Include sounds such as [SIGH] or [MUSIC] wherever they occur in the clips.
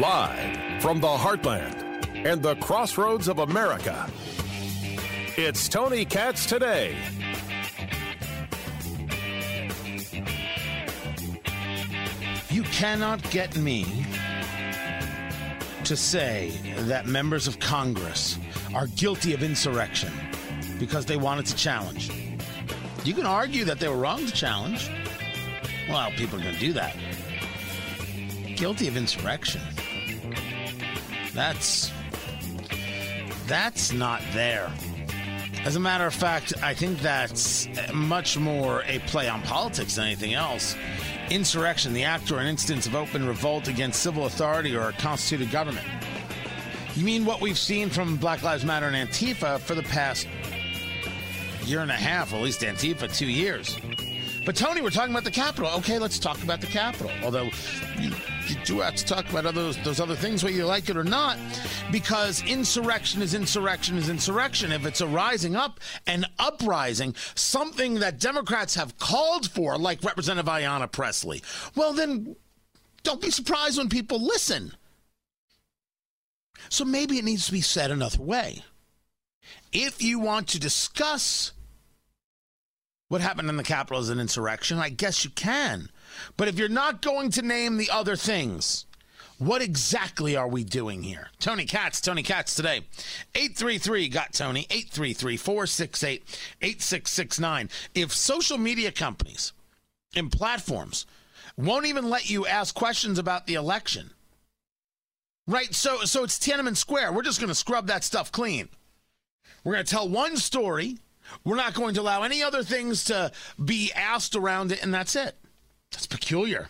Live from the heartland and the crossroads of America, it's Tony Katz today. You cannot get me to say that members of Congress are guilty of insurrection because they wanted to challenge. You can argue that they were wrong to challenge. Well, people are going to do that. Guilty of insurrection. That's that's not there. As a matter of fact, I think that's much more a play on politics than anything else. Insurrection, the act or an instance of open revolt against civil authority or a constituted government. You mean what we've seen from Black Lives Matter and Antifa for the past year and a half, at least Antifa, two years. But Tony, we're talking about the Capitol. Okay, let's talk about the Capitol. Although you, do have to talk about those those other things, whether you like it or not, because insurrection is insurrection is insurrection. If it's a rising up and uprising, something that Democrats have called for, like Representative Ayanna Presley, well then, don't be surprised when people listen. So maybe it needs to be said another way. If you want to discuss what happened in the Capitol as an insurrection? I guess you can. But if you're not going to name the other things, what exactly are we doing here? Tony Katz, Tony Katz today. 833 got Tony, 833 468 8669. If social media companies and platforms won't even let you ask questions about the election, right? So, so it's Tiananmen Square. We're just going to scrub that stuff clean. We're going to tell one story we're not going to allow any other things to be asked around it, and that's it. That's peculiar.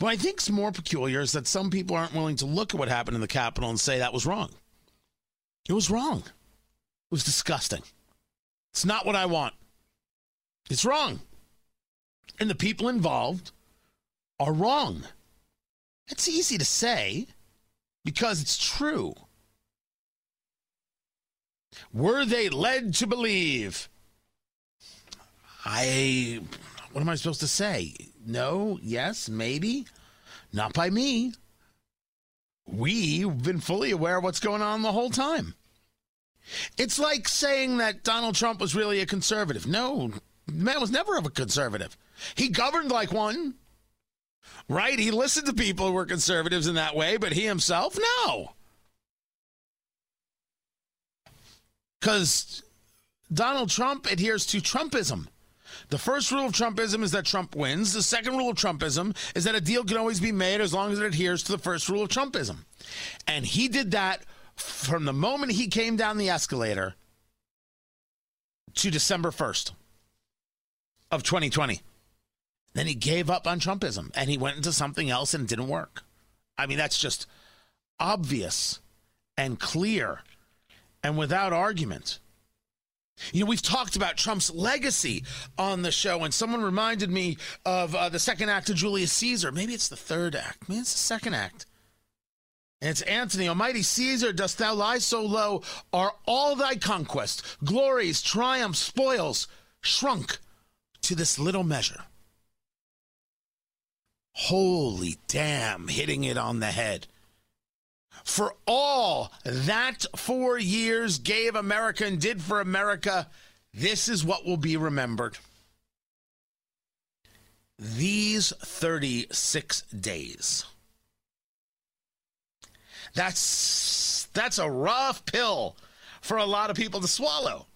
What I think is more peculiar is that some people aren't willing to look at what happened in the Capitol and say that was wrong. It was wrong. It was disgusting. It's not what I want. It's wrong. And the people involved are wrong. It's easy to say because it's true. Were they led to believe? I. What am I supposed to say? No, yes, maybe. Not by me. We've been fully aware of what's going on the whole time. It's like saying that Donald Trump was really a conservative. No, man was never a conservative. He governed like one. Right? He listened to people who were conservatives in that way, but he himself, no. because Donald Trump adheres to Trumpism. The first rule of Trumpism is that Trump wins. The second rule of Trumpism is that a deal can always be made as long as it adheres to the first rule of Trumpism. And he did that from the moment he came down the escalator to December 1st of 2020. Then he gave up on Trumpism and he went into something else and it didn't work. I mean, that's just obvious and clear and without argument. You know, we've talked about Trump's legacy on the show, and someone reminded me of uh, the second act of Julius Caesar. Maybe it's the third act. Maybe it's the second act. And it's Antony, Almighty Caesar, dost thou lie so low? Are all thy conquests, glories, triumphs, spoils shrunk to this little measure? Holy damn, hitting it on the head for all that four years gave America and did for America, this is what will be remembered. These 36 days. That's that's a rough pill for a lot of people to swallow.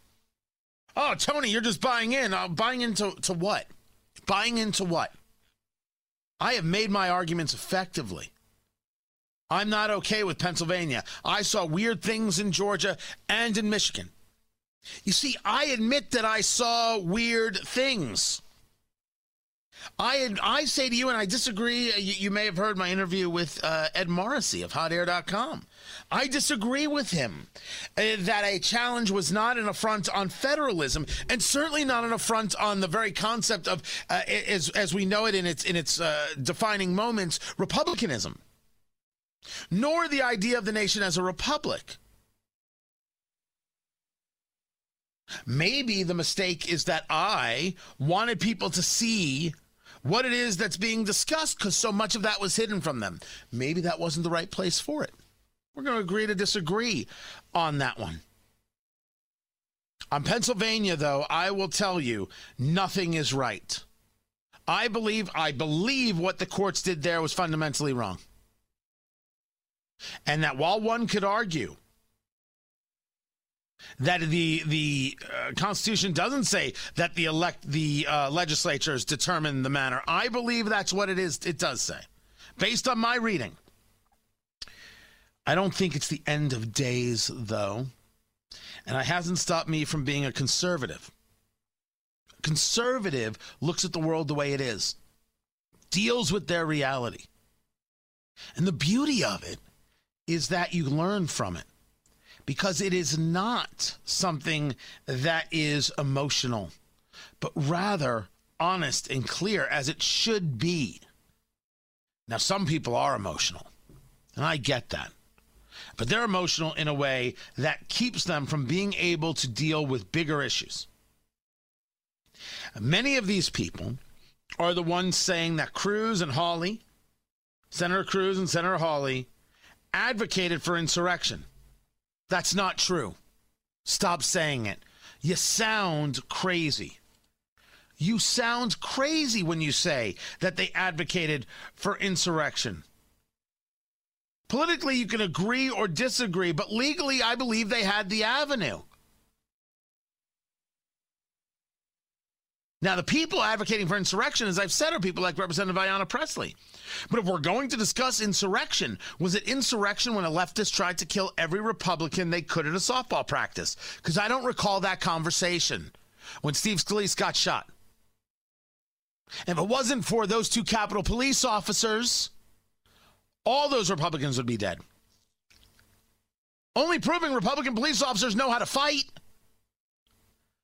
Oh, Tony, you're just buying in. Uh, buying into to what? Buying into what? I have made my arguments effectively. I'm not okay with Pennsylvania. I saw weird things in Georgia and in Michigan. You see, I admit that I saw weird things. I I say to you, and I disagree. You, you may have heard my interview with uh, Ed Morrissey of HotAir.com. I disagree with him uh, that a challenge was not an affront on federalism, and certainly not an affront on the very concept of, uh, as as we know it in its in its uh, defining moments, republicanism nor the idea of the nation as a republic. Maybe the mistake is that I wanted people to see what it is that's being discussed because so much of that was hidden from them. Maybe that wasn't the right place for it. We're going to agree to disagree on that one. On Pennsylvania, though, I will tell you nothing is right. I believe I believe what the courts did there was fundamentally wrong. And that while one could argue that the the uh, Constitution doesn't say that the elect the uh, legislatures determine the manner. I believe that's what it is. It does say, based on my reading. I don't think it's the end of days, though, and it hasn't stopped me from being a conservative. Conservative looks at the world the way it is, deals with their reality, and the beauty of it is that you learn from it because it is not something that is emotional, but rather honest and clear as it should be. Now, some people are emotional, and I get that. But they're emotional in a way that keeps them from being able to deal with bigger issues. Many of these people are the ones saying that Cruz and Hawley, Senator Cruz and Senator Hawley, advocated for insurrection. That's not true. Stop saying it. You sound crazy. You sound crazy when you say that they advocated for insurrection. Politically, you can agree or disagree, but legally, I believe they had the avenue. Now, the people advocating for insurrection, as I've said, are people like Representative Ayanna Presley. But if we're going to discuss insurrection, was it insurrection when a leftist tried to kill every Republican they could at a softball practice? Because I don't recall that conversation when Steve Scalise got shot. If it wasn't for those two Capitol Police officers, all those Republicans would be dead. Only proving Republican police officers know how to fight.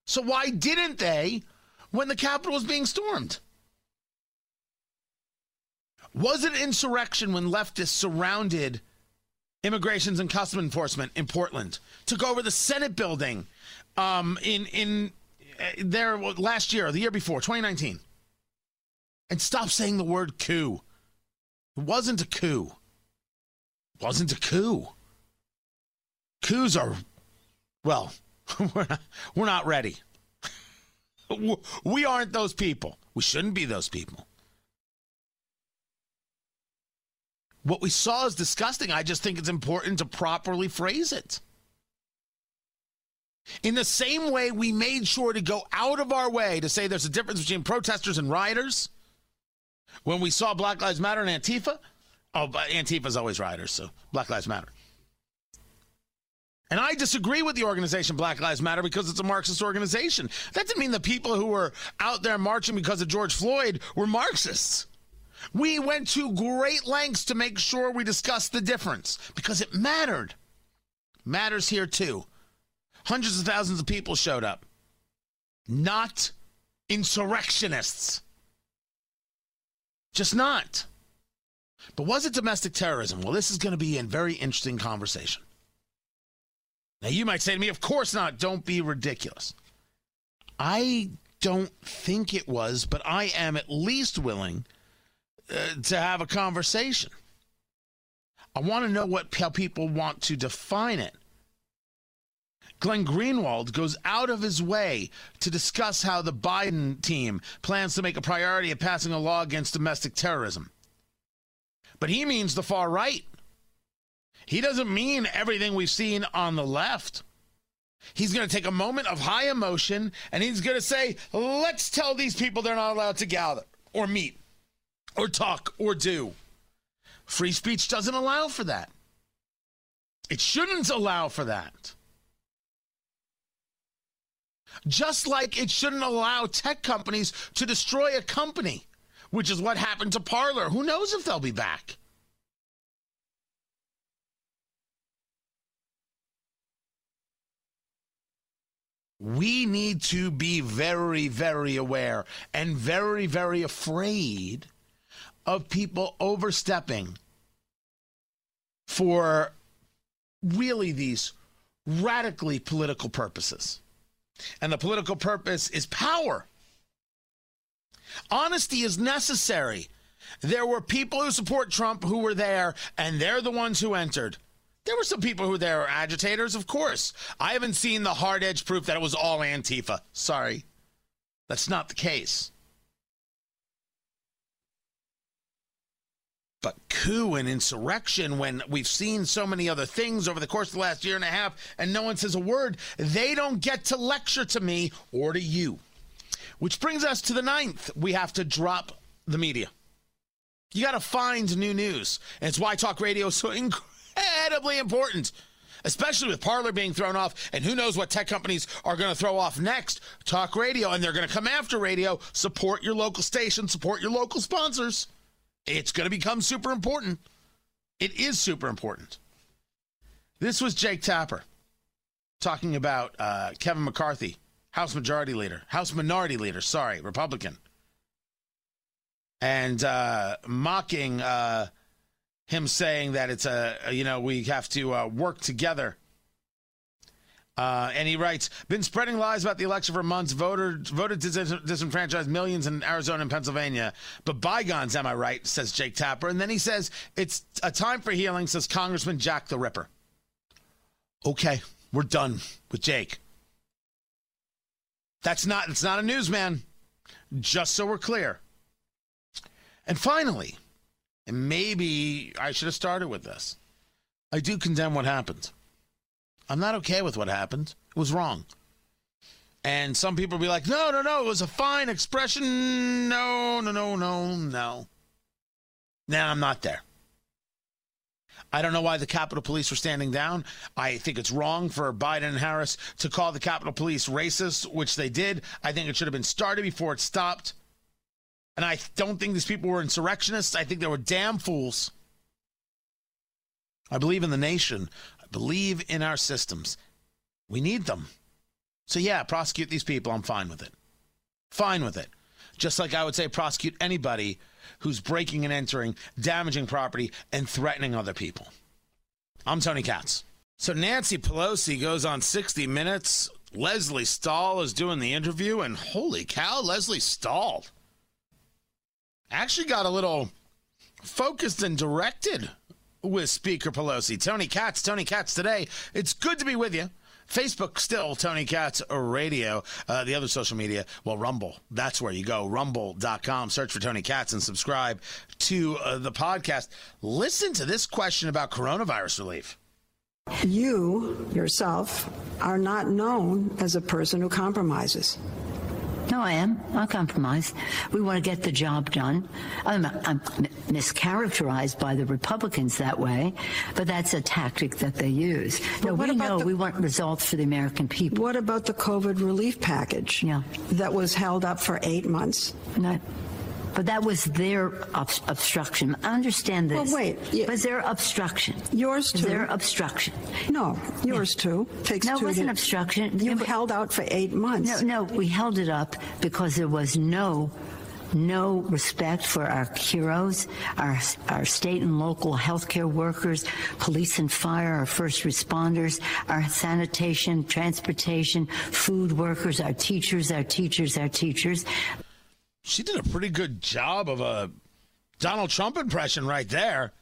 So why didn't they when the Capitol was being stormed? Was it insurrection when leftists surrounded immigrations and custom enforcement in Portland, took over the Senate building um, in in uh, there last year, the year before, 2019, and stop saying the word coup? It wasn't a coup. It wasn't a coup. Coups are, well, [LAUGHS] we're not, we're not ready. We aren't those people. We shouldn't be those people. What we saw is disgusting. I just think it's important to properly phrase it. In the same way, we made sure to go out of our way to say there's a difference between protesters and rioters. When we saw Black Lives Matter and Antifa, oh, but Antifa's always rioters, so Black Lives Matter. And I disagree with the organization Black Lives Matter because it's a Marxist organization. That didn't mean the people who were out there marching because of George Floyd were Marxists. We went to great lengths to make sure we discussed the difference because it mattered. Matters here too. Hundreds of thousands of people showed up, not insurrectionists. Just not. But was it domestic terrorism? Well, this is going to be a very interesting conversation. Now, you might say to me, of course not. Don't be ridiculous. I don't think it was, but I am at least willing uh, to have a conversation. I want to know what how people want to define it. Glenn Greenwald goes out of his way to discuss how the Biden team plans to make a priority of passing a law against domestic terrorism. But he means the far right. He doesn't mean everything we've seen on the left. He's going to take a moment of high emotion and he's going to say, let's tell these people they're not allowed to gather or meet or talk or do. Free speech doesn't allow for that. It shouldn't allow for that. Just like it shouldn't allow tech companies to destroy a company, which is what happened to Parler. Who knows if they'll be back? We need to be very, very aware and very, very afraid of people overstepping for really these radically political purposes. And the political purpose is power. Honesty is necessary. There were people who support Trump who were there, and they're the ones who entered. There were some people who there were agitators, of course. I haven't seen the hard edge proof that it was all Antifa. Sorry. That's not the case. But coup and insurrection, when we've seen so many other things over the course of the last year and a half and no one says a word, they don't get to lecture to me or to you. Which brings us to the ninth. We have to drop the media. You got to find new news. And it's why talk radio is so [LAUGHS] incredibly important, especially with Parler being thrown off. And who knows what tech companies are going to throw off next? Talk radio. And they're going to come after radio. Support your local station, support your local sponsors. It's going to become super important. It is super important. This was Jake Tapper talking about uh, Kevin McCarthy, House Majority Leader, House Minority Leader, sorry, Republican, and uh, mocking uh, him, saying that it's a, you know, we have to uh, work together uh, and he writes, been spreading lies about the election for months, voted, voted dis- disenfranchise millions in Arizona and Pennsylvania. But bygones, am I right? says Jake Tapper. And then he says, it's a time for healing, says Congressman Jack the Ripper. Okay, we're done with Jake. That's not, it's not a newsman, just so we're clear. And finally, and maybe I should have started with this, I do condemn what happened. I'm not okay with what happened. It was wrong. And some people will be like, no, no, no, it was a fine expression. No, no, no, no, no. Now I'm not there. I don't know why the Capitol Police were standing down. I think it's wrong for Biden and Harris to call the Capitol Police racist, which they did. I think it should have been started before it stopped. And I don't think these people were insurrectionists. I think they were damn fools. I believe in the nation I believe in our systems. We need them. So, yeah, prosecute these people. I'm fine with it. Fine with it. Just like I would say, prosecute anybody who's breaking and entering, damaging property, and threatening other people. I'm Tony Katz. So, Nancy Pelosi goes on 60 Minutes. Lesley Stahl is doing the interview, and holy cow, Lesley Stahl actually got a little focused and directed with Speaker Pelosi. Tony Katz, Tony Katz today. It's good to be with you. Facebook still Tony Katz Radio. Uh, the other social media, well, Rumble. That's where you go. Rumble.com. Search for Tony Katz and subscribe to uh, the podcast. Listen to this question about coronavirus relief. You yourself are not known as a person who compromises. No, I am. I compromise. We want to get the job done. I'm, I'm mischaracterized by the Republicans that way, but that's a tactic that they use. no, we know the, we want results for the American people. What about the COVID relief package? Yeah. That was held up for eight months. No. But that was their ob- obstruction. I understand this. Well, wait. Yeah. Was their obstruction? Yours too. Their obstruction. No, yours yeah. too. Takes no, it wasn't obstruction. You held out for eight months. No, no, we held it up because there was no no respect for our heroes, our, our state and local healthcare workers, police and fire, our first responders, our sanitation, transportation, food workers, our teachers, our teachers, our teachers she did a pretty good job of a Donald Trump impression right there.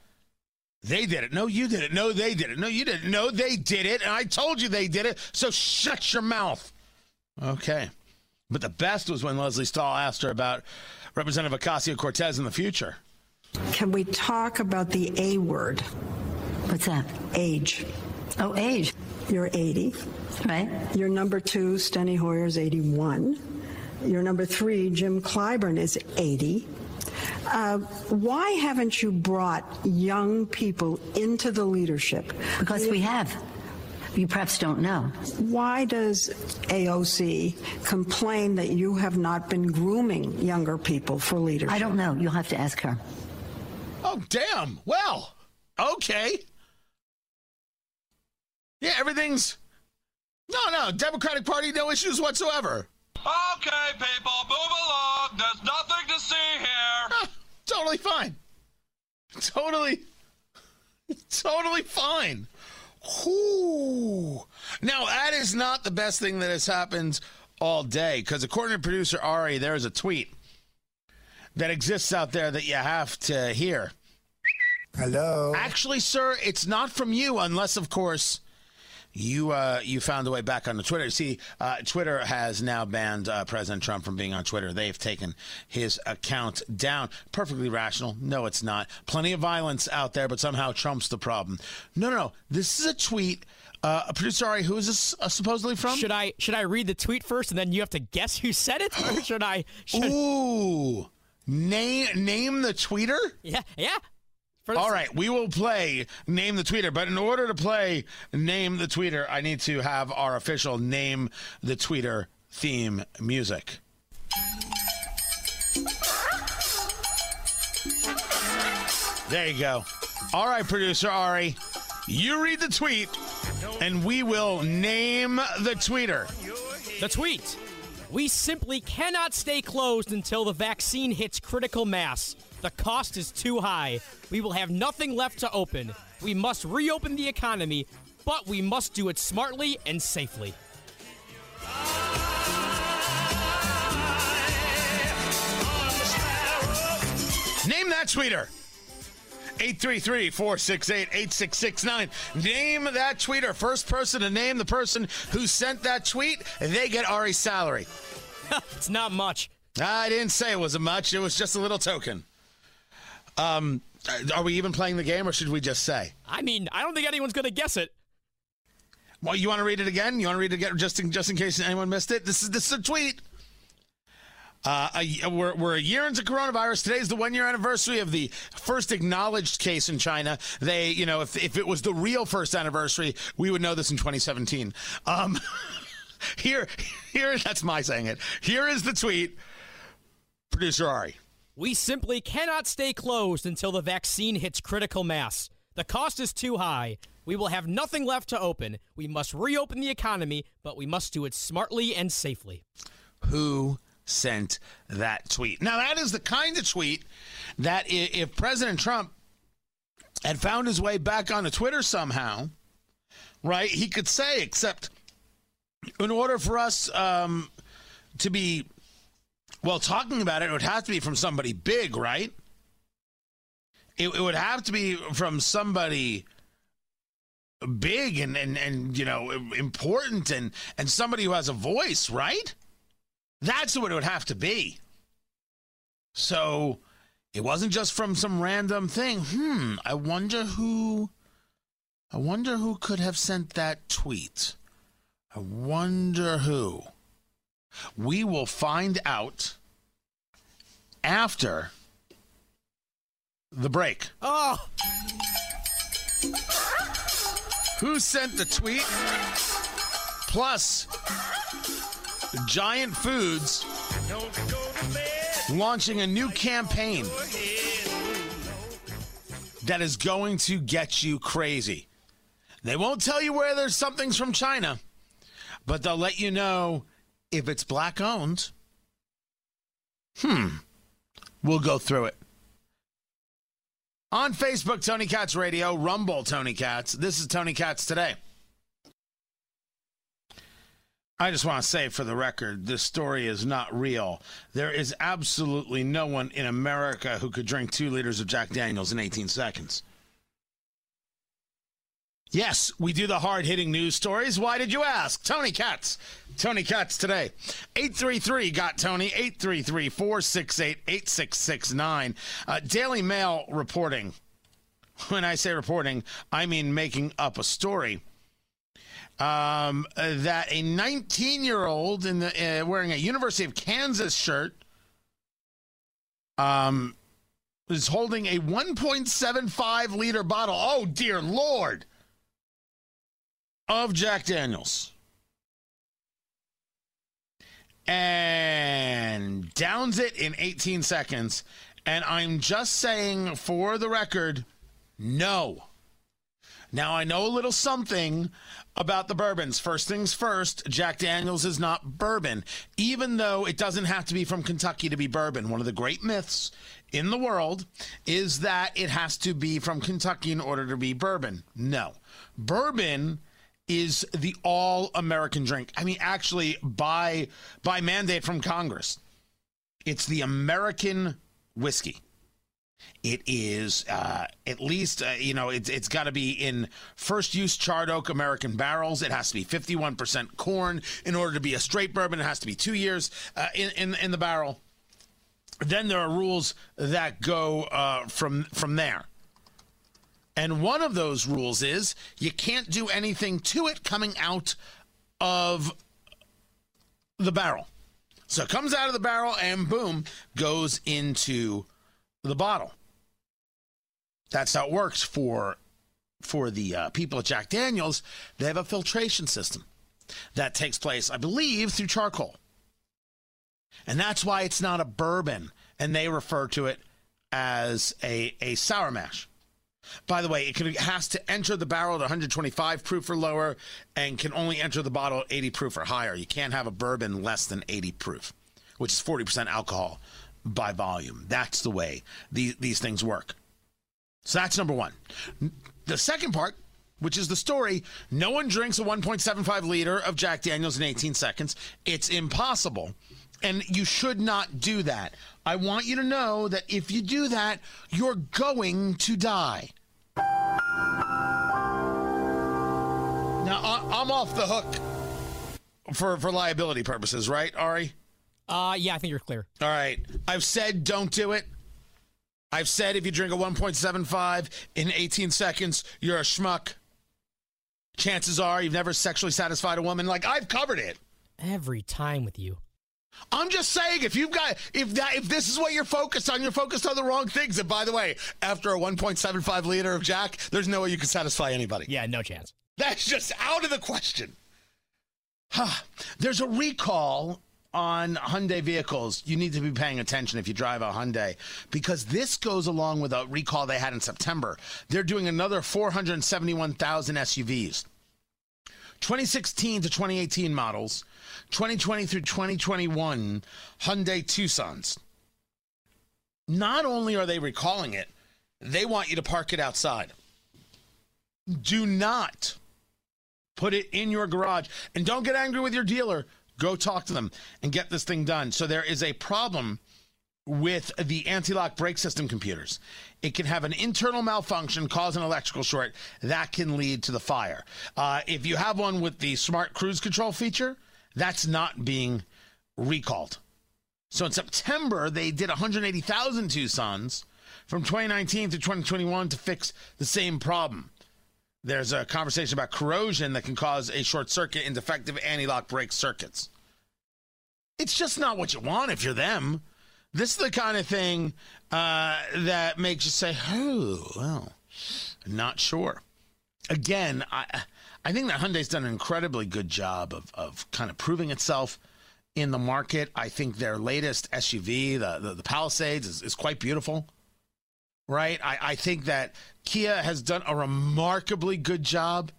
They did it. No, you did it. No, they did it. No, you didn't. No, they did it. And I told you they did it. So shut your mouth. Okay. But the best was when Lesley Stahl asked her about Representative Ocasio Cortez in the future. Can we talk about the A word? What's that? Age. Oh, age. You're 80. Right. Your number two, Steny Hoyer, is 81. Your number three, Jim Clyburn, is 80. Uh, why haven't you brought young people into the leadership? Because we have. You perhaps don't know. Why does AOC complain that you have not been grooming younger people for leadership? I don't know. You'll have to ask her. Oh, damn. Well, okay. Yeah, everything's. No, no. Democratic Party, no issues whatsoever. Okay, people, move along. There's nothing to see here. [LAUGHS] totally fine. Totally, totally fine. Ooh. Now, that is not the best thing that has happened all day because, according to producer Ari, there is a tweet that exists out there that you have to hear. Hello. Actually, sir, it's not from you, unless, of course, you uh, you found a way back on the Twitter. See, uh, Twitter has now banned uh, President Trump from being on Twitter. They've taken his account down. Perfectly rational. No, it's not. Plenty of violence out there, but somehow Trump's the problem. No, no, no. This is a tweet. Uh, producer Ari, who is this uh, supposedly from? Should I should I read the tweet first and then you have to guess who said it, or should I? Should, Ooh, name name the tweeter. yeah, yeah. For All right, we will play Name the Tweeter, but in order to play Name the Tweeter, I need to have our official Name the Tweeter theme music. There you go. All right, producer Ari, you read the tweet, and we will name the tweeter. The tweet. We simply cannot stay closed until the vaccine hits critical mass. The cost is too high. We will have nothing left to open. We must reopen the economy, but we must do it smartly and safely. Name that tweeter. 833 468 8669. Name that tweeter. First person to name the person who sent that tweet, they get Ari's salary. [LAUGHS] It's not much. I didn't say it was a much, it was just a little token. Um, are we even playing the game or should we just say? I mean, I don't think anyone's going to guess it. Well, you want to read it again? You want to read it again just in, just in case anyone missed it? This is this is a tweet. Uh, a, we're, we're a year into coronavirus. Today's the one year anniversary of the first acknowledged case in China. They, you know, if, if it was the real first anniversary, we would know this in 2017. Um, [LAUGHS] here, here, that's my saying it. Here is the tweet. Producer Ari. We simply cannot stay closed until the vaccine hits critical mass. The cost is too high. We will have nothing left to open. We must reopen the economy, but we must do it smartly and safely. Who sent that tweet? Now, that is the kind of tweet that if President Trump had found his way back onto Twitter somehow, right, he could say, except in order for us um, to be, well, talking about it, it would have to be from somebody big, right? It, it would have to be from somebody big and, and, and you know important and and somebody who has a voice right? That's what it would have to be. So it wasn't just from some random thing. Hmm i wonder who i wonder who could have sent that tweet. I wonder who we will find out after the break Oh, Who sent the tweet? Plus, Giant Foods launching a new campaign that is going to get you crazy. They won't tell you where there's something's from China, but they'll let you know if it's black owned. Hmm. We'll go through it. On Facebook, Tony Katz Radio, Rumble, Tony Katz. This is Tony Katz today. I just want to say for the record, this story is not real. There is absolutely no one in America who could drink two liters of Jack Daniels in 18 seconds. Yes, we do the hard hitting news stories. Why did you ask? Tony Katz. Tony Katz today. 833 got Tony. 833 468 8669. Uh, Daily Mail reporting. When I say reporting, I mean making up a story. Um, that a 19 year old in the uh, wearing a University of Kansas shirt um, is holding a 1.75 liter bottle. Oh, dear Lord of Jack Daniels and downs it in 18 seconds. And I'm just saying for the record, no. Now, I know a little something about the bourbons. First things first, Jack Daniels is not bourbon, even though it doesn't have to be from Kentucky to be bourbon. One of the great myths in the world is that it has to be from Kentucky in order to be bourbon. No. Bourbon is the all American drink. I mean, actually, by by mandate from Congress, it's the American whiskey. It is uh, at least, uh, you know, it's, it's got to be in first use charred oak American barrels. It has to be 51% corn. In order to be a straight bourbon, it has to be two years uh, in, in, in the barrel. Then there are rules that go uh, from, from there. And one of those rules is you can't do anything to it coming out of the barrel. So it comes out of the barrel and boom, goes into the bottle. That's how it works for for the uh, people at Jack Daniels. They have a filtration system that takes place, I believe, through charcoal, and that's why it's not a bourbon, and they refer to it as a a sour mash. By the way, it, can, has to enter the barrel at 125 proof or lower, and can only enter the bottle at 80 proof or higher. You can't have a bourbon less than 80 proof, which is 40% alcohol by volume. That's the way these things work. So that's number one. The second part, which is the story no one drinks a 1.75 liter of Jack Daniels in 18 seconds. It's impossible. And you should not do that. I want you to know that if you do that, you're going to die. Now, I- I'm off the hook for, for liability purposes, right, Ari? Uh, yeah, I think you're clear. All right. I've said don't do it. I've said if you drink a 1.75 in 18 seconds, you're a schmuck. Chances are you've never sexually satisfied a woman. Like I've covered it. Every time with you. I'm just saying if you've got if that if this is what you're focused on, you're focused on the wrong things. And by the way, after a 1.75 liter of Jack, there's no way you can satisfy anybody. Yeah, no chance. That's just out of the question. Huh. There's a recall on Hyundai vehicles. You need to be paying attention if you drive a Hyundai because this goes along with a recall they had in September. They're doing another 471,000 SUVs. 2016 to 2018 models, 2020 through 2021 Hyundai Tucsons. Not only are they recalling it, they want you to park it outside. Do not put it in your garage and don't get angry with your dealer. Go talk to them and get this thing done. So there is a problem with the anti-lock brake system computers. It can have an internal malfunction, cause an electrical short. That can lead to the fire. Uh, if you have one with the smart cruise control feature, that's not being recalled. So in September, they did 180,000 Tucsons from 2019 to 2021 to fix the same problem. There's a conversation about corrosion that can cause a short circuit in defective anti lock brake circuits. It's just not what you want if you're them. This is the kind of thing uh, that makes you say, oh, well, not sure. Again, I, I think that Hyundai's done an incredibly good job of, of kind of proving itself in the market. I think their latest SUV, the, the, the Palisades, is, is quite beautiful right? I, I think that Kia has done a remarkably good job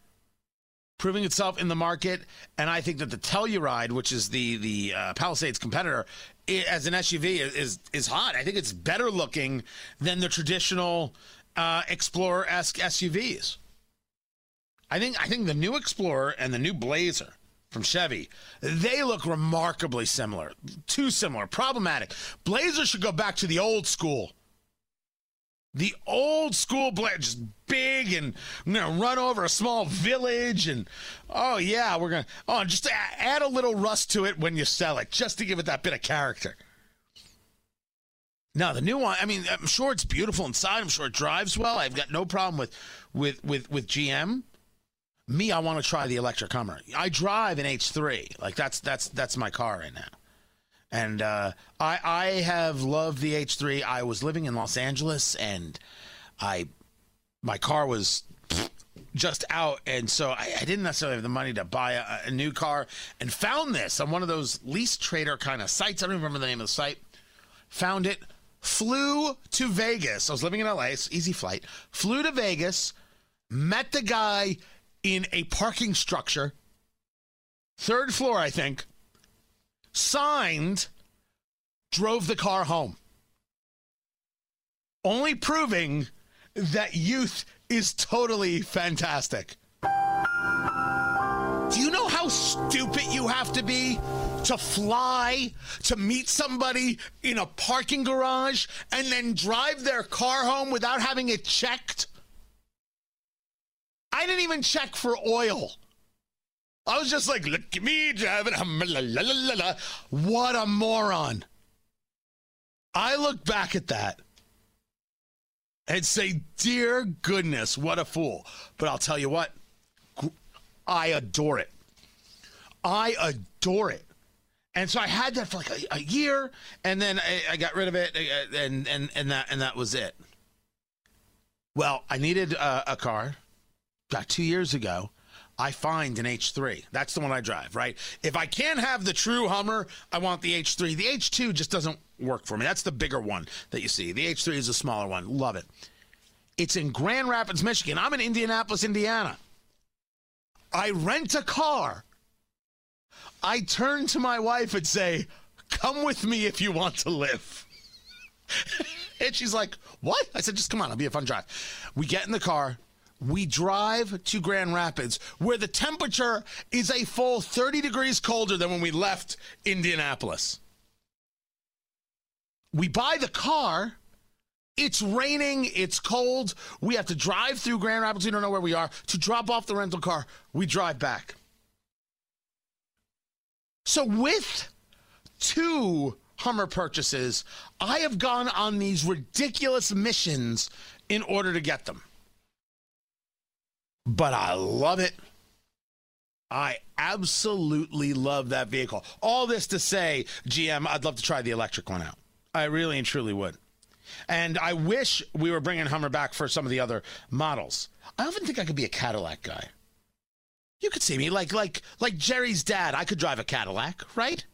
proving itself in the market, and I think that the Telluride, which is the the uh, Palisades competitor, i as an SUV is, is, is hot. I think it's better looking than the traditional uh, Explorer esque SUVs. I think I think the new Explorer and the new Blazer from Chevy, they look remarkably similar. Too similar, problematic. Blazer should go back to the old school the old school Blazer, just big and I'm gonna run over a small village and oh yeah, we're gonna oh just add a little rust to it when you sell it, just to give it that bit of character. Now the new one, I mean, I'm sure it's beautiful inside. I'm sure it drives well. I've got no problem with with with with GM. Me, I want to try the electric Hummer. I drive an H3. Like that's that's that's my car right now. And uh, I, I have loved the H3. I was living in Los Angeles, and I, my car was just out, and so I, I didn't necessarily have the money to buy a, a, new car. And found this on one of those lease trader kind of sites. I don't remember the name of the site. Found it. Flew to Vegas. I was living in LA. Easy flight. Flew to Vegas. Met the guy in a parking structure, third floor, I think signed, drove the car home. Only proving that youth is totally fantastic. Do you know how stupid you have to be to fly to meet somebody in a parking garage and then drive their car home without having it checked? I didn't even check for oil. I was just like, look at me driving. What a moron. I look back at that and say, dear goodness, what a fool. But I'll tell you what, I adore it. I adore it. And so I had that for like a, a year, and then I, I, got rid of it, uh, and and and that and that was it. Well, I needed a car. Got two years ago. I find an H3. That's the one I drive, right? If I can't have the true Hummer, I want the H3. The H2 just doesn't work for me. That's the bigger one that you see. The H3 is a smaller one. Love it. It's in Grand Rapids, Michigan. I'm in Indianapolis, Indiana. I rent a car. I turn to my wife and say, Come with me if you want to live. [LAUGHS] and she's like, What? I said, Just come on, it'll be a fun drive. We get in the car. We drive to Grand Rapids, where the temperature is a full 30 degrees colder than when we left Indianapolis. We buy the car it's raining, it's cold. We have to drive through Grand Rapids. We don't know where we are. To drop off the rental car, we drive back. So, with two Hummer purchases, I have gone on these ridiculous missions in order to get them. But I love it. I absolutely love that vehicle. All this to say, GM, I'd love to try the electric one out. I really and truly would. And I wish we were bringing Hummer back for some of the other models. I often think I could be a Cadillac guy. You could see me like like like Jerry's dad. I could drive a Cadillac, right?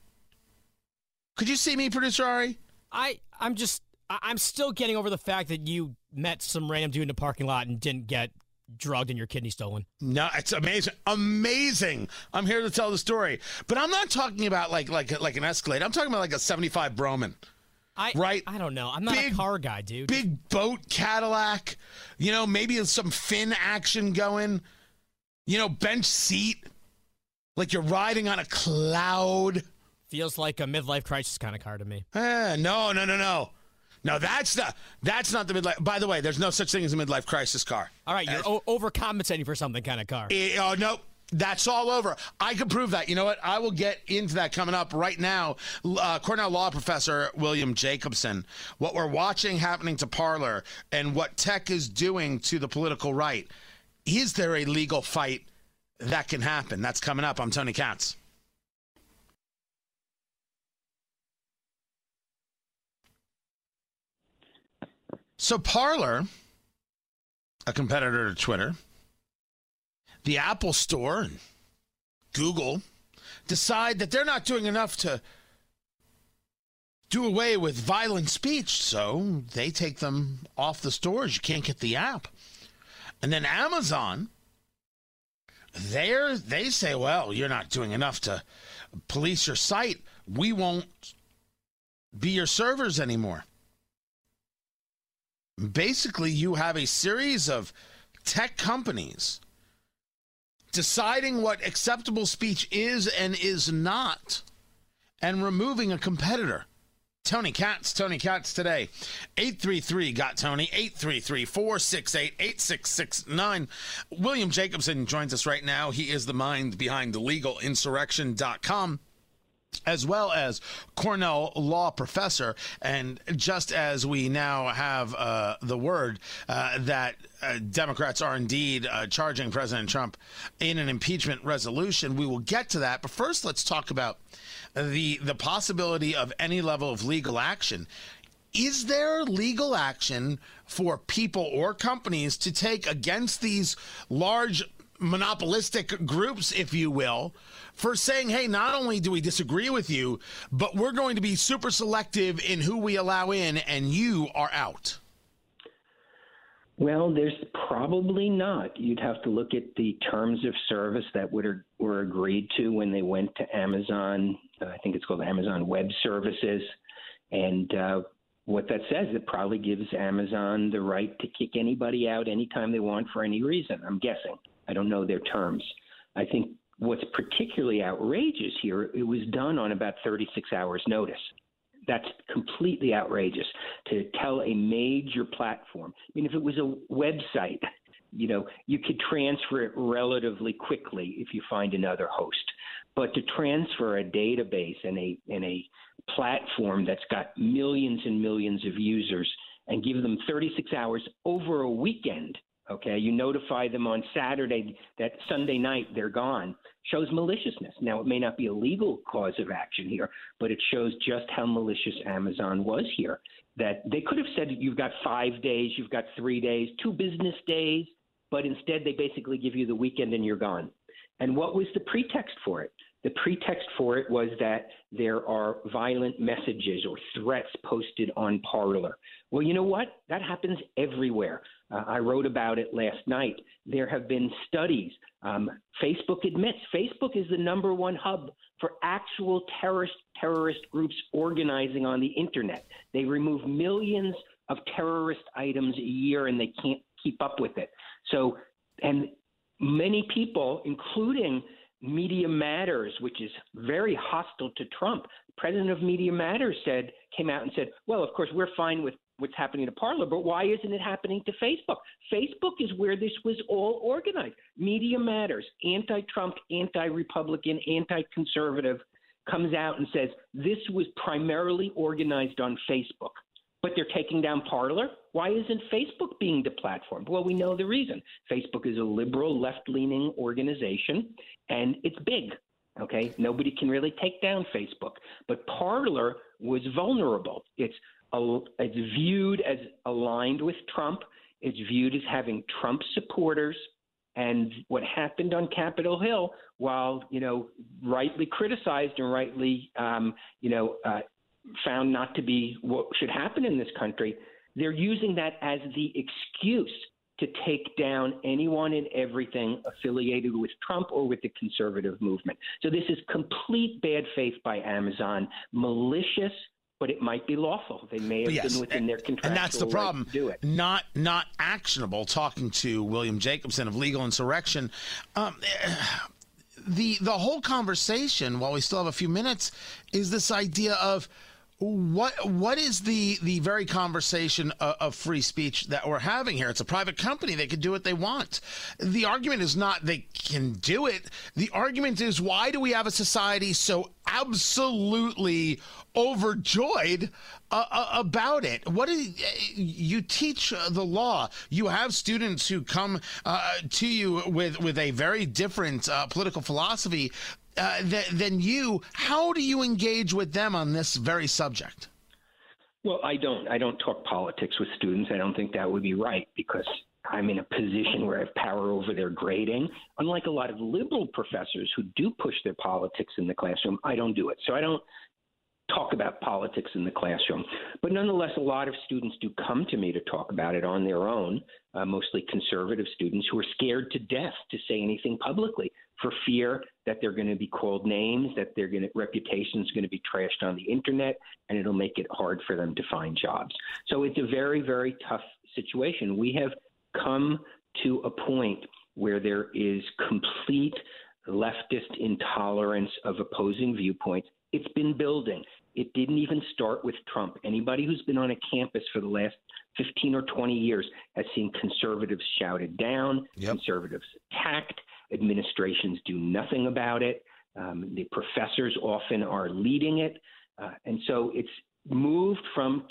Could you see me, producer Ari? I I'm just I'm still getting over the fact that you met some random dude in a parking lot and didn't get drugged and your kidney stolen. No, it's amazing, amazing. I'm here to tell the story, but I'm not talking about like like like an Escalade. I'm talking about like a '75 Brougham. I, right? I don't know. I'm not big, a car guy, dude. Big boat Cadillac. You know, maybe some fin action going. You know, bench seat. Like you're riding on a cloud. Feels like a midlife crisis kind of car to me. Eh, no, no, no, no. No, that's the that's not the midlife. By the way, there's no such thing as a midlife crisis car. All right, you're o- overcompensating for something kind of car. Eh, oh no, that's all over. I can prove that. You know what? I will get into that coming up right now. Uh, Cornell law professor William Jacobson. What we're watching happening to Parler and what tech is doing to the political right. Is there a legal fight that can happen? That's coming up. I'm Tony Katz. So Parler, a competitor to Twitter, the Apple Store and Google decide that they're not doing enough to do away with violent speech, so they take them off the stores. You can't get the app. And then Amazon, they they say, well, you're not doing enough to police your site. We won't be your servers anymore. Basically, you have a series of tech companies deciding what acceptable speech is and is not, and removing a competitor. Tony Katz, Tony Katz today. 833 got Tony, 833 468 8669. William Jacobson joins us right now. He is the mind behind legalinsurrection.com as well as Cornell law professor. And just as we now have uh, the word uh, that uh, Democrats are indeed uh, charging President Trump in an impeachment resolution, we will get to that. But first, let's talk about the the possibility of any level of legal action. Is there legal action for people or companies to take against these large monopolistic groups, if you will, for saying, hey, not only do we disagree with you, but we're going to be super selective in who we allow in, and you are out? Well, there's probably not. You'd have to look at the terms of service that were, were agreed to when they went to Amazon. I think it's called Amazon Web Services. And uh, what that says, it probably gives Amazon the right to kick anybody out anytime they want for any reason. I'm guessing. I don't know their terms. I think what's particularly outrageous here, it was done on about 36 hours' notice. That's completely outrageous to tell a major platform. I mean, if it was a website, you know, you could transfer it relatively quickly if you find another host. But to transfer a database and a and a platform that's got millions and millions of users and give them 36 hours over a weekend Okay, you notify them on Saturday that Sunday night they're gone. Shows maliciousness. Now, it may not be a legal cause of action here, but it shows just how malicious Amazon was here. That they could have said you've got five days, you've got three days, two business days, but instead they basically give you the weekend and you're gone. And what was the pretext for it? The pretext for it was that there are violent messages or threats posted on Parler. Well, you know what? That happens everywhere. Uh, I wrote about it last night. There have been studies. Um, Facebook admits Facebook is the number one hub for actual terrorist terrorist groups organizing on the internet. They remove millions of terrorist items a year, and they can't keep up with it. So, and many people, including Media Matters, which is very hostile to Trump. President of Media Matters said came out and said, "Well, of course we're fine with what's happening to Parler, but why isn't it happening to Facebook? Facebook is where this was all organized. Media Matters, anti-Trump, anti-Republican, anti-conservative comes out and says this was primarily organized on Facebook." But they're taking down Parler. Why isn't Facebook being deplatformed? Well, we know the reason. Facebook is a liberal, left leaning organization, and it's big. Okay, nobody can really take down Facebook, but Parler was vulnerable. It's it's viewed as aligned with Trump. It's viewed as having Trump supporters. And what happened on Capitol Hill, while you know rightly criticized and rightly um, you know uh, found not to be what should happen in this country, they're using that as the excuse to take down anyone and everything affiliated with Trump or with the conservative movement. So this is complete bad faith by Amazon, malicious. But it might be lawful. They may have yes, been within and, their contractual and that's the problem. Right do it. Not not actionable. Talking to William Jacobson of Legal Insurrection, um, [SIGHS] the the whole conversation, while we still have a few minutes, is this idea of what what is the the very conversation of, of, free speech that we're having here? It's a private company; they can do what they want. The argument is not they can do it. The argument is why do we have a society so absolutely overjoyed uh, uh about it? What is you teach the law? You have students who come uh, to you with with a very different uh, political philosophy uh, th- than you. How do you engage with them on this very subject? Well, I don't. I don't talk politics with students. I don't think that would be right because I'm in a position where I have power over their grading. Unlike a lot of liberal professors who do push their politics in the classroom, I don't do it. So I don't talk about politics in the classroom. But nonetheless, a lot of students do come to me to talk about it on their own, uh, mostly conservative students who are scared to death to say anything publicly for fear that they're going to be called names, that their reputation is going to be trashed on the internet, and it'll make it hard for them to find jobs. So it's a very, very tough situation. We have come to a point where there is complete leftist intolerance of opposing viewpoints. It's been building. It didn't even start with Trump. Anybody who's been on a campus for the last 15 or 20 years has seen conservatives shouted down, yep. conservatives attacked, administrations do nothing about it. Um, the professors often are leading it. Uh, and so it's moved from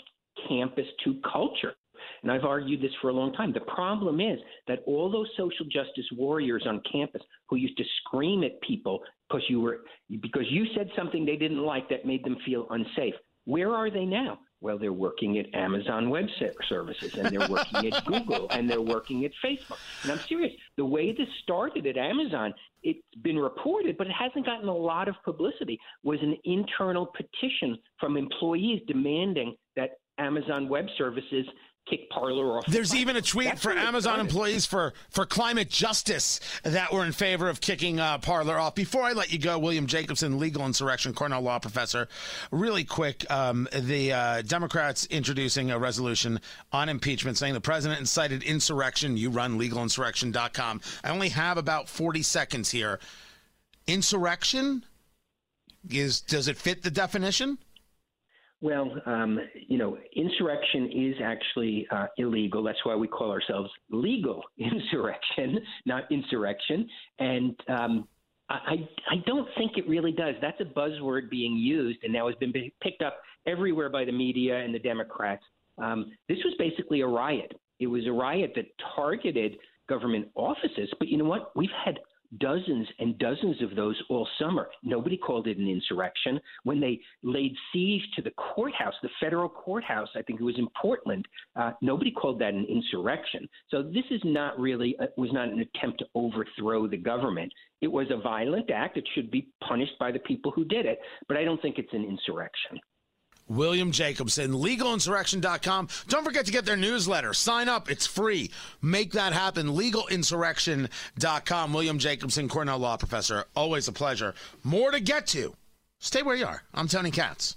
campus to culture. And I've argued this for a long time. The problem is that all those social justice warriors on campus who used to scream at people because you were because you said something they didn't like that made them feel unsafe. Where are they now? Well, they're working at Amazon Web Services and they're working at Google and they're working at Facebook. And I'm serious. The way this started at Amazon, it's been reported, but it hasn't gotten a lot of publicity, was an internal petition from employees demanding that Amazon Web Services kick Parler off. There's even a tweet That's for Amazon employees for for climate justice that were in favor of kicking uh, Parler off. Before I let you go, William Jacobson, legal insurrection, Cornell law professor, really quick, um, the uh, Democrats introducing a resolution on impeachment saying the president incited insurrection. You run legalinsurrection.com. I only have about 40 seconds here Insurrection is does it fit the definition? Well, um, you know, insurrection is actually uh, illegal. That's why we call ourselves legal [LAUGHS] insurrection, not insurrection. And um, I, I don't think it really does. That's a buzzword being used and now has been picked up everywhere by the media and the Democrats. Um, this was basically a riot. It was a riot that targeted government offices. But you know what? We've had dozens and dozens of those all summer. Nobody called it an insurrection. When they laid siege to the courthouse, the federal courthouse, I think it was in Portland, uh, nobody called that an insurrection. So this is not really, uh, was not an attempt to overthrow the government. It was a violent act. It should be punished by the people who did it, but I don't think it's an insurrection. William Jacobson, legalinsurrection.com. Don't forget to get their newsletter. Sign up, it's free. Make that happen. Legalinsurrection.com. William Jacobson, Cornell Law Professor. Always a pleasure. More to get to. Stay where you are. I'm Tony Katz.